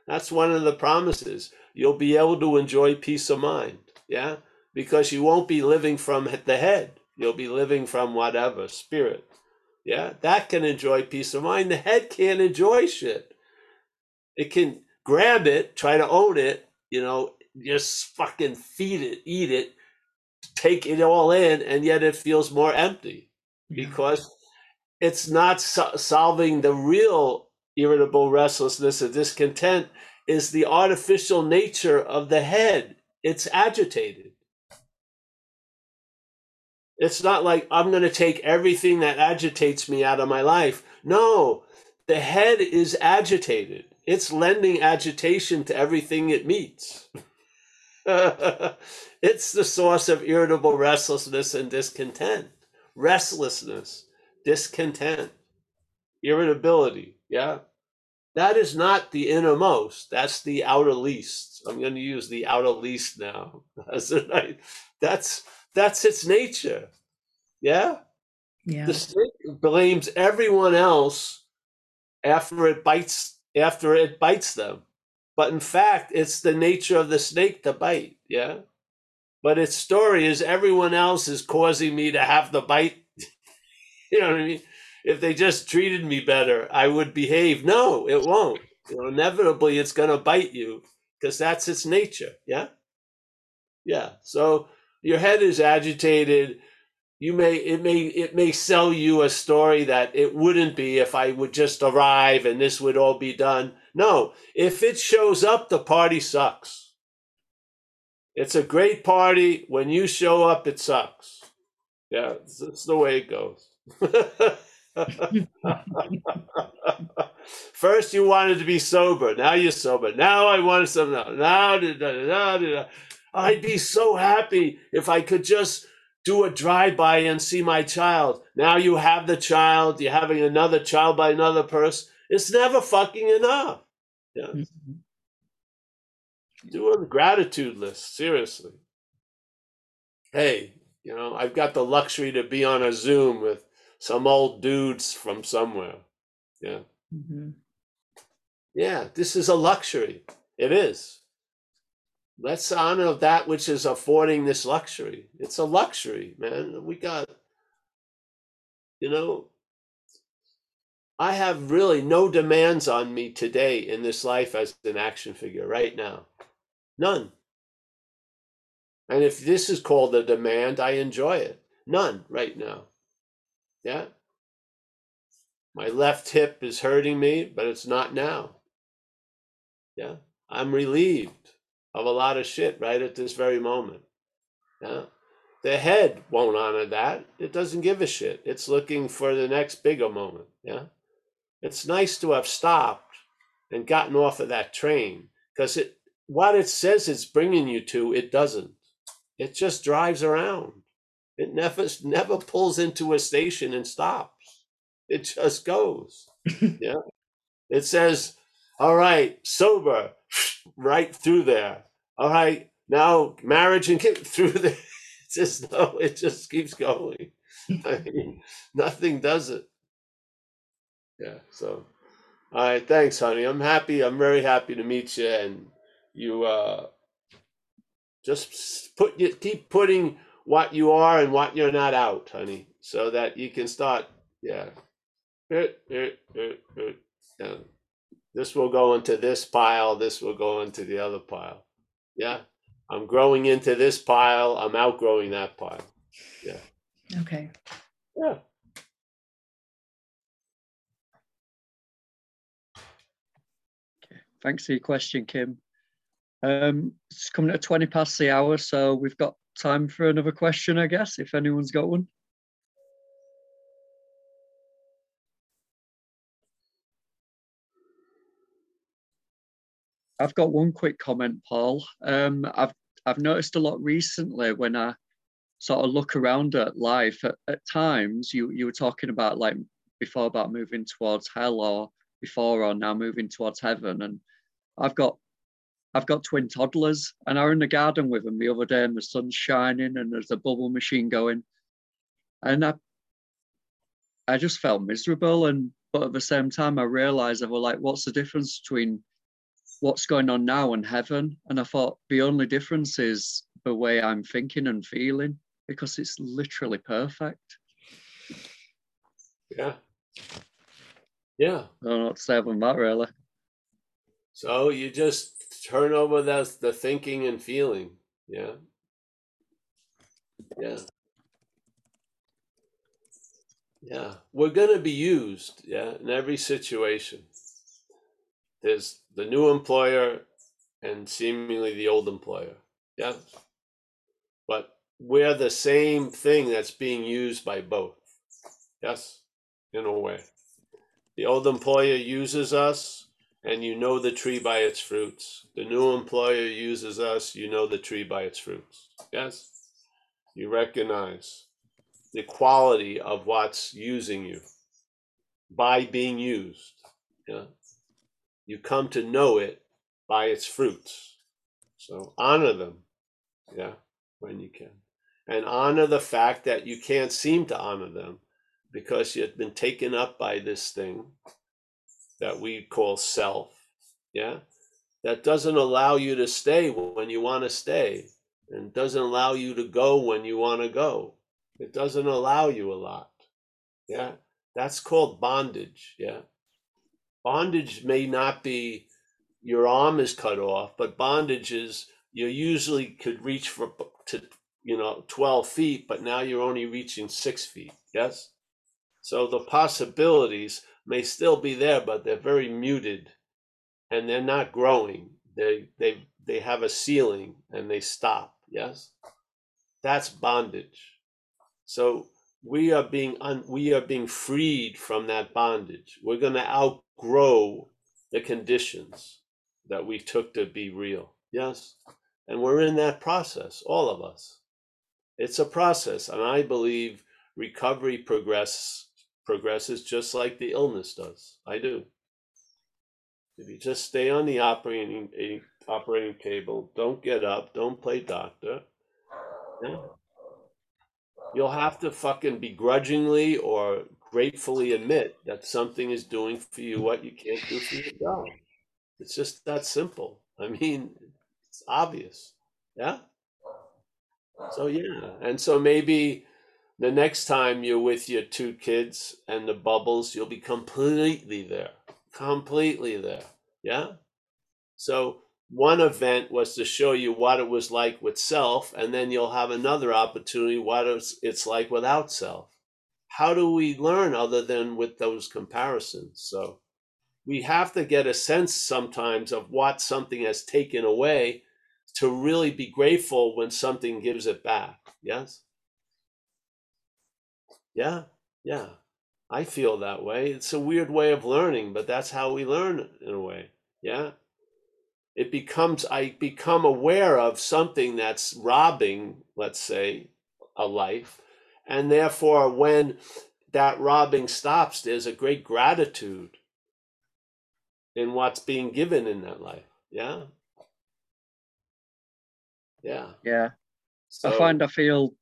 That's one of the promises. You'll be able to enjoy peace of mind yeah? Because you won't be living from the head. You'll be living from whatever spirit yeah? That can enjoy peace of mind. The head can't enjoy shit. It can grab it, try to own it, you know, just fucking feed it, eat it, take it all in, and yet it feels more empty Yeah. because it's not so- solving the real irritable restlessness and discontent is the artificial nature of the head. It's agitated. It's not like I'm going to take everything that agitates me out of my life. No, the head is agitated. It's lending agitation to everything it meets. it's the source of irritable restlessness and discontent. restlessness, discontent, irritability. Yeah. That is not the innermost. That's the outer least. I'm going to use the outer least now. That's that's its nature. Yeah. Yeah. The snake blames everyone else after it bites after it bites them. But in fact, it's the nature of the snake to bite. Yeah. But its story is everyone else is causing me to have the bite. you know what I mean? If they just treated me better, I would behave. No, it won't. You know, inevitably, it's going to bite you because that's its nature. Yeah. Yeah. So your head is agitated you may it may it may sell you a story that it wouldn't be if I would just arrive and this would all be done. No, if it shows up, the party sucks. It's a great party. When you show up, it sucks. Yeah, that's the way it goes. First, you wanted to be sober. Now you're sober. Now I want some. Now, now, I'd be so happy if I could just do a drive by and see my child. Now you have the child, you're having another child by another person. It's never fucking enough. Yeah. Mm-hmm. Do a gratitude list, seriously. Hey, you know, I've got the luxury to be on a Zoom with some old dudes from somewhere. Yeah. Mm-hmm. Yeah, this is a luxury. It is. Let's honor that which is affording this luxury. It's a luxury, man. We got, you know, I have really no demands on me today in this life as an action figure right now. None. And if this is called a demand, I enjoy it. None right now. Yeah. My left hip is hurting me, but it's not now. Yeah. I'm relieved of a lot of shit right at this very moment. Yeah. The head won't honor that. It doesn't give a shit. It's looking for the next bigger moment. Yeah. It's nice to have stopped and gotten off of that train because it what it says it's bringing you to, it doesn't. It just drives around. It never never pulls into a station and stops. It just goes. yeah. It says, all right, sober, right through there. All right, now marriage and get through there. It's just no, it just keeps going. I mean, nothing does it. Yeah. So, all right. Thanks, honey. I'm happy. I'm very happy to meet you, and you uh, just put you keep putting what you are and what you're not out, honey, so that you can start. Yeah. Yeah. This will go into this pile. This will go into the other pile. Yeah. I'm growing into this pile. I'm outgrowing that pile. Yeah. Okay. Yeah. Okay. Thanks for your question, Kim. Um, it's coming at 20 past the hour, so we've got time for another question, I guess, if anyone's got one. I've got one quick comment, Paul. Um, I've I've noticed a lot recently when I sort of look around at life. At, at times, you you were talking about like before about moving towards hell, or before or now moving towards heaven, and I've got I've got twin toddlers, and I was in the garden with them the other day, and the sun's shining, and there's a bubble machine going, and I I just felt miserable, and but at the same time, I realized I was like, what's the difference between what's going on now and heaven. And I thought the only difference is the way I'm thinking and feeling because it's literally perfect. Yeah. Yeah. I don't know what to say about that really. So you just turn over the, the thinking and feeling. Yeah. Yeah. Yeah. We're to be used. Yeah. In every situation. There's the new employer and seemingly the old employer. Yeah. But we're the same thing that's being used by both. Yes, in a way. The old employer uses us, and you know the tree by its fruits. The new employer uses us, you know the tree by its fruits. Yes? You recognize. the quality of what's using you by being used. Yeah. You come to know it by its fruits. So honor them. Yeah, when you can. And honor the fact that you can't seem to honor them because you've been taken up by this thing that we call self. Yeah. That doesn't allow you to stay when you want to stay and doesn't allow you to go when you want to go. It doesn't allow you a lot. Yeah. That's called bondage. Yeah. Bondage may not be your arm is cut off, but bondage is you usually could reach for to you know 12 feet, but now you're only reaching six feet. Yes. So the possibilities may still be there, but they're very muted and they're not growing. They they they have a ceiling and they stop. Yes. That's bondage. So we are being un, we are being freed from that bondage. We're going to outgrow the conditions that we took to be real. Yes. And we're in that process, all of us. It's a process, and I believe recovery progress progresses just like the illness does. I do. If you just stay on the operating operating table, don't get up, don't play doctor, you'll have to fucking begrudgingly or gratefully admit that something is doing for you what you can't do for yourself. It's just that simple. I mean, it's obvious. Yeah. So yeah, and so maybe the next time you're with your two kids and the bubbles, you'll be completely there, completely there. Yeah. So one event was to show you what it was like with self, and then you'll have another opportunity what it's like without self. How do we learn other than with those comparisons? So we have to get a sense sometimes of what something has taken away to really be grateful when something gives it back. Yes? Yeah, yeah. I feel that way. It's a weird way of learning, but that's how we learn in a way. Yeah it becomes i become aware of something that's robbing let's say a life and therefore when that robbing stops there's a great gratitude in what's being given in that life yeah yeah yeah so, i find i feel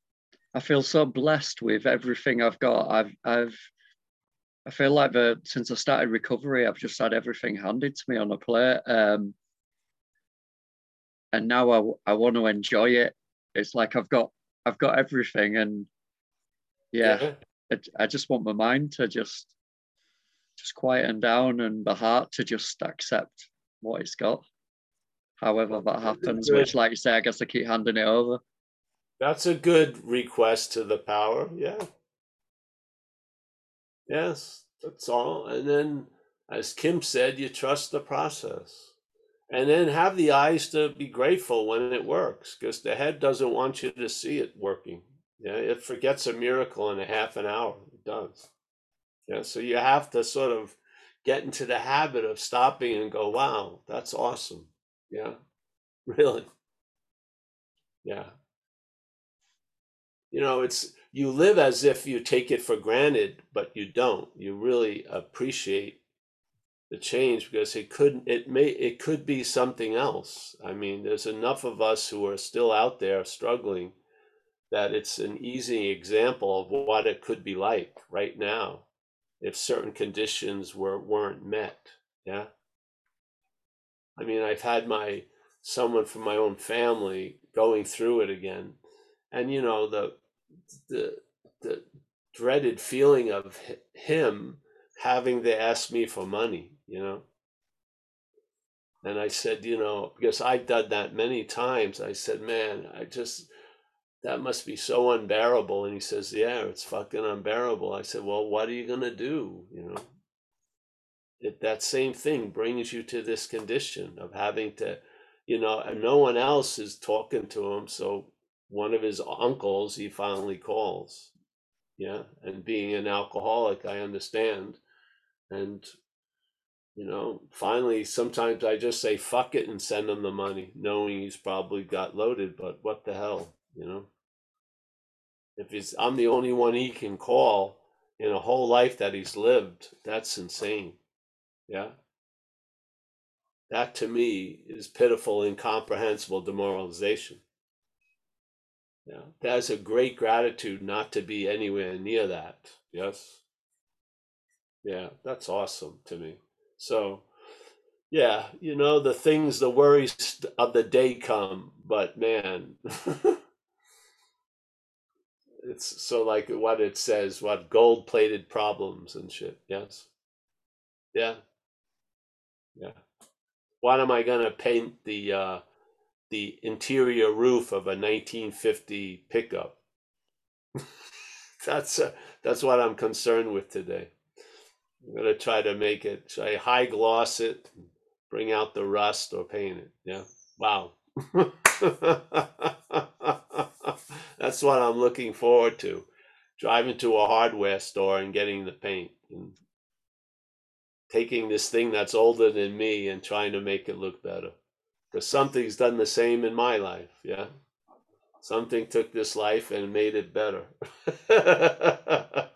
i feel so blessed with everything i've got i've i've i feel like the since i started recovery i've just had everything handed to me on a plate um and now I, I want to enjoy it. It's like I've got I've got everything, and yeah, yeah. It, I just want my mind to just just quieten down and the heart to just accept what it's got. However that happens, which, like you say, I guess I keep handing it over. That's a good request to the power. Yeah. Yes, that's all. And then, as Kim said, you trust the process and then have the eyes to be grateful when it works because the head doesn't want you to see it working yeah it forgets a miracle in a half an hour it does yeah so you have to sort of get into the habit of stopping and go wow that's awesome yeah really yeah you know it's you live as if you take it for granted but you don't you really appreciate the change because it could it may it could be something else. I mean, there's enough of us who are still out there struggling that it's an easy example of what it could be like right now if certain conditions were weren't met. Yeah. I mean, I've had my someone from my own family going through it again, and you know the the the dreaded feeling of him having to ask me for money you know. And I said, you know, because I've done that many times. I said, man, I just that must be so unbearable. And he says, yeah, it's fucking unbearable. I said, well, what are you gonna do? You know, it, that same thing brings you to this condition of having to, you know, and no one else is talking to him. So one of his uncles he finally calls. Yeah. And being an alcoholic, I understand. And you know, finally, sometimes I just say fuck it and send him the money, knowing he's probably got loaded, but what the hell, you know? If he's, I'm the only one he can call in a whole life that he's lived, that's insane. Yeah. That to me is pitiful, incomprehensible demoralization. Yeah. That's a great gratitude not to be anywhere near that. Yes. Yeah, that's awesome to me. So, yeah, you know, the things, the worries of the day come, but man, it's so like what it says, what gold plated problems and shit. Yes. Yeah. Yeah. What am I gonna paint the uh the interior roof of a 1950 pickup? that's uh, that's what I'm concerned with today. I'm gonna try to make it. try high gloss it, bring out the rust, or paint it? Yeah. Wow. That's what I'm looking forward to. Driving to a hardware store and getting the paint and taking this thing that's older than me and trying to make it look better. Because something's done the same in my life. Yeah. Something took this life and made it better.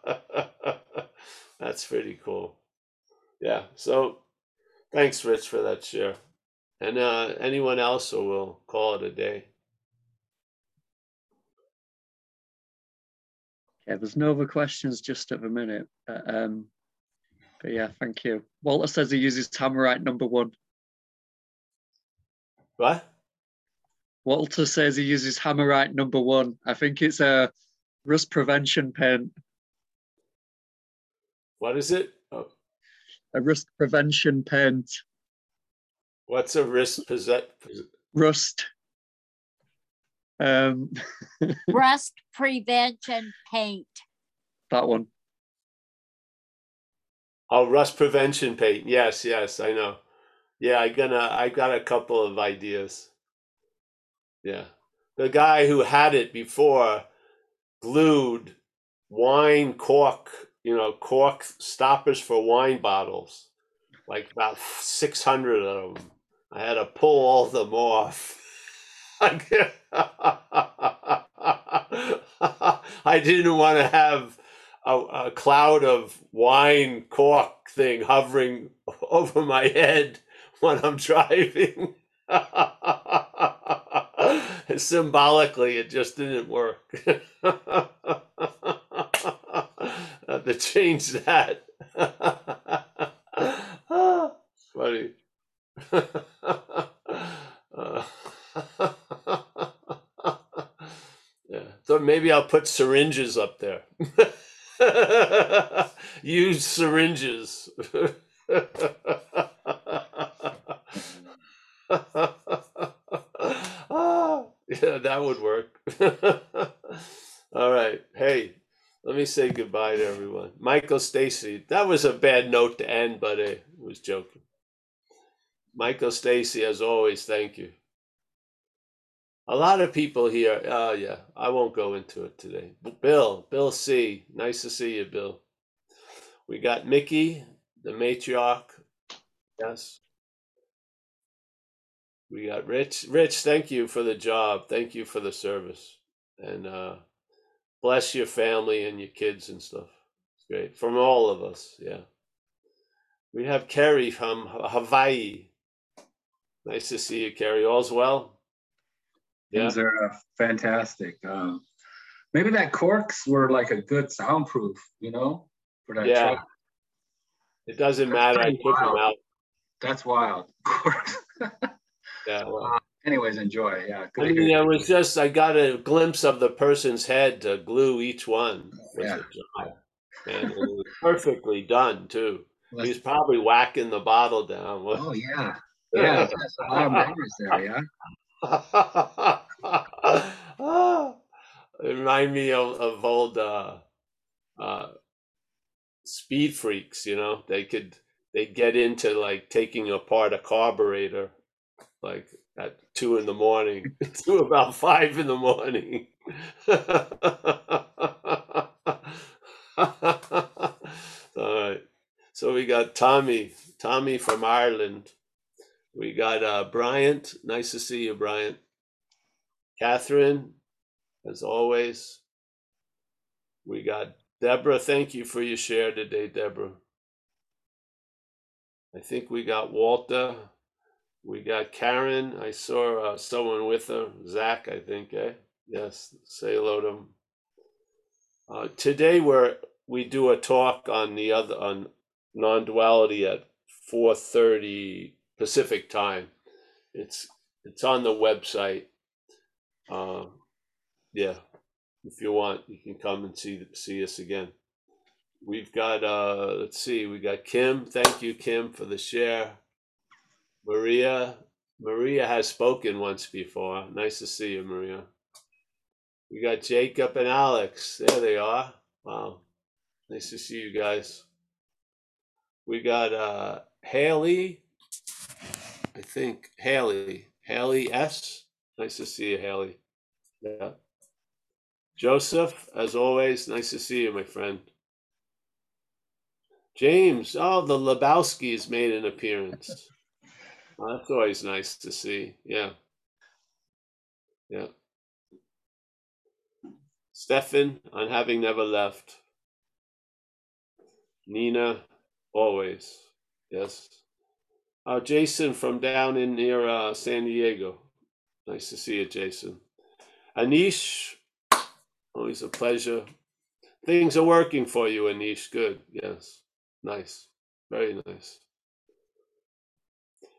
That's pretty cool. Yeah. So thanks, Rich, for that share. And uh, anyone else, or we'll call it a day. Yeah, there's no other questions just at the minute. But, um, but yeah, thank you. Walter says he uses Hammerite number one. What? Walter says he uses Hammerite number one. I think it's a rust prevention paint. What is it? Oh. A rust prevention paint. What's a rust possess? Rust. Um, Rust prevention paint. that one. Oh, rust prevention paint. Yes, yes, I know. Yeah, I gonna I got a couple of ideas. Yeah. The guy who had it before glued wine cork, you know, cork stoppers for wine bottles, like about 600 of them. I had to pull all of them off. I didn't want to have a, a cloud of wine cork thing hovering over my head when I'm driving. Symbolically, it just didn't work. to change that. Funny. Uh, yeah. So maybe I'll put syringes up there. Use syringes. Ah, yeah, that would work. All right. Hey, let me say goodbye to everyone. Michael Stacy. That was a bad note to end, but I was joking. Michael Stacy, as always, thank you. A lot of people here. Oh, yeah. I won't go into it today. Bill, Bill C. Nice to see you, Bill. We got Mickey, the matriarch. Yes. We got Rich. Rich, thank you for the job. Thank you for the service. And uh, bless your family and your kids and stuff. It's great. From all of us. Yeah. We have Kerry from Hawaii. Nice to see you, Kerry. All's well? Yeah. Things are uh, fantastic. Um, maybe that corks were like a good soundproof, you know, for that Yeah. truck. It doesn't That's matter. I took them out. That's wild. Corks. Yeah. Well, Uh, anyways, enjoy. Yeah. I mean, it was just I got a glimpse of the person's head to glue each one. Yeah. And it was perfectly done too. Let's- He's probably whacking the bottle down. Oh yeah. Yeah. That's a lot of memories there. Yeah. it remind me of, of old uh, uh, speed freaks. You know, they could they get into like taking apart a carburetor, like at two in the morning to about five in the morning. All right. So we got Tommy, Tommy from Ireland. We got uh, Bryant. Nice to see you, Bryant. Catherine, as always. We got Deborah. Thank you for your share today, Deborah. I think we got Walter. We got Karen. I saw uh, someone with her. Zach, I think, eh? Yes. Say hello to him. Uh, today we're we do a talk on the other on non-duality at 4:30 Pacific time. It's it's on the website. Uh, yeah, if you want, you can come and see see us again. We've got uh let's see, we got Kim. Thank you, Kim, for the share. Maria. Maria has spoken once before. Nice to see you, Maria. We got Jacob and Alex. There they are. Wow. Nice to see you guys. We got uh Haley. I think Haley. Haley S. Nice to see you, Haley. Yeah. Joseph, as always, nice to see you, my friend. James, oh, the Lebowskis made an appearance. Oh, that's always nice to see. Yeah. Yeah. Stefan, on having never left. Nina, always. Yes. Uh, Jason from down in near uh, San Diego. Nice to see you, Jason. Anish, always a pleasure. Things are working for you, Anish. Good. Yes. Nice. Very nice.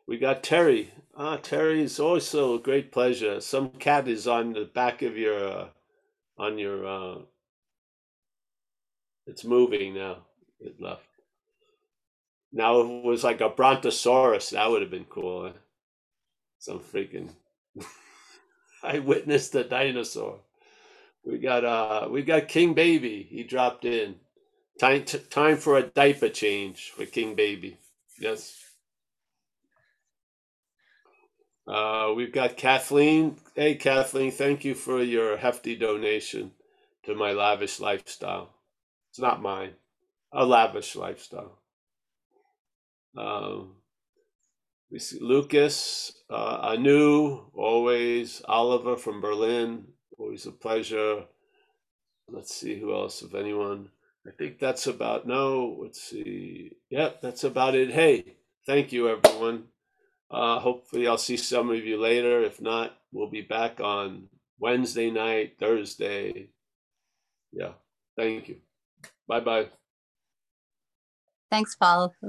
We got Terry. Ah, Terry is also a great pleasure. Some cat is on the back of your, uh, on your, uh, it's moving now. It left. Now if it was like a brontosaurus, that would have been cool. Eh? Some freaking. I witnessed a dinosaur. We got uh, we got King Baby. He dropped in. Time t- time for a diaper change for King Baby. Yes. Uh, we've got Kathleen. Hey, Kathleen, thank you for your hefty donation to my lavish lifestyle. It's not mine, a lavish lifestyle. Um, we see Lucas, uh, Anu, always, Oliver from Berlin, always a pleasure. Let's see who else, if anyone. I think that's about, no, let's see. Yep, that's about it. Hey, thank you, everyone. Uh, hopefully, I'll see some of you later. If not, we'll be back on Wednesday night, Thursday. Yeah, thank you. Bye bye. Thanks, Paul.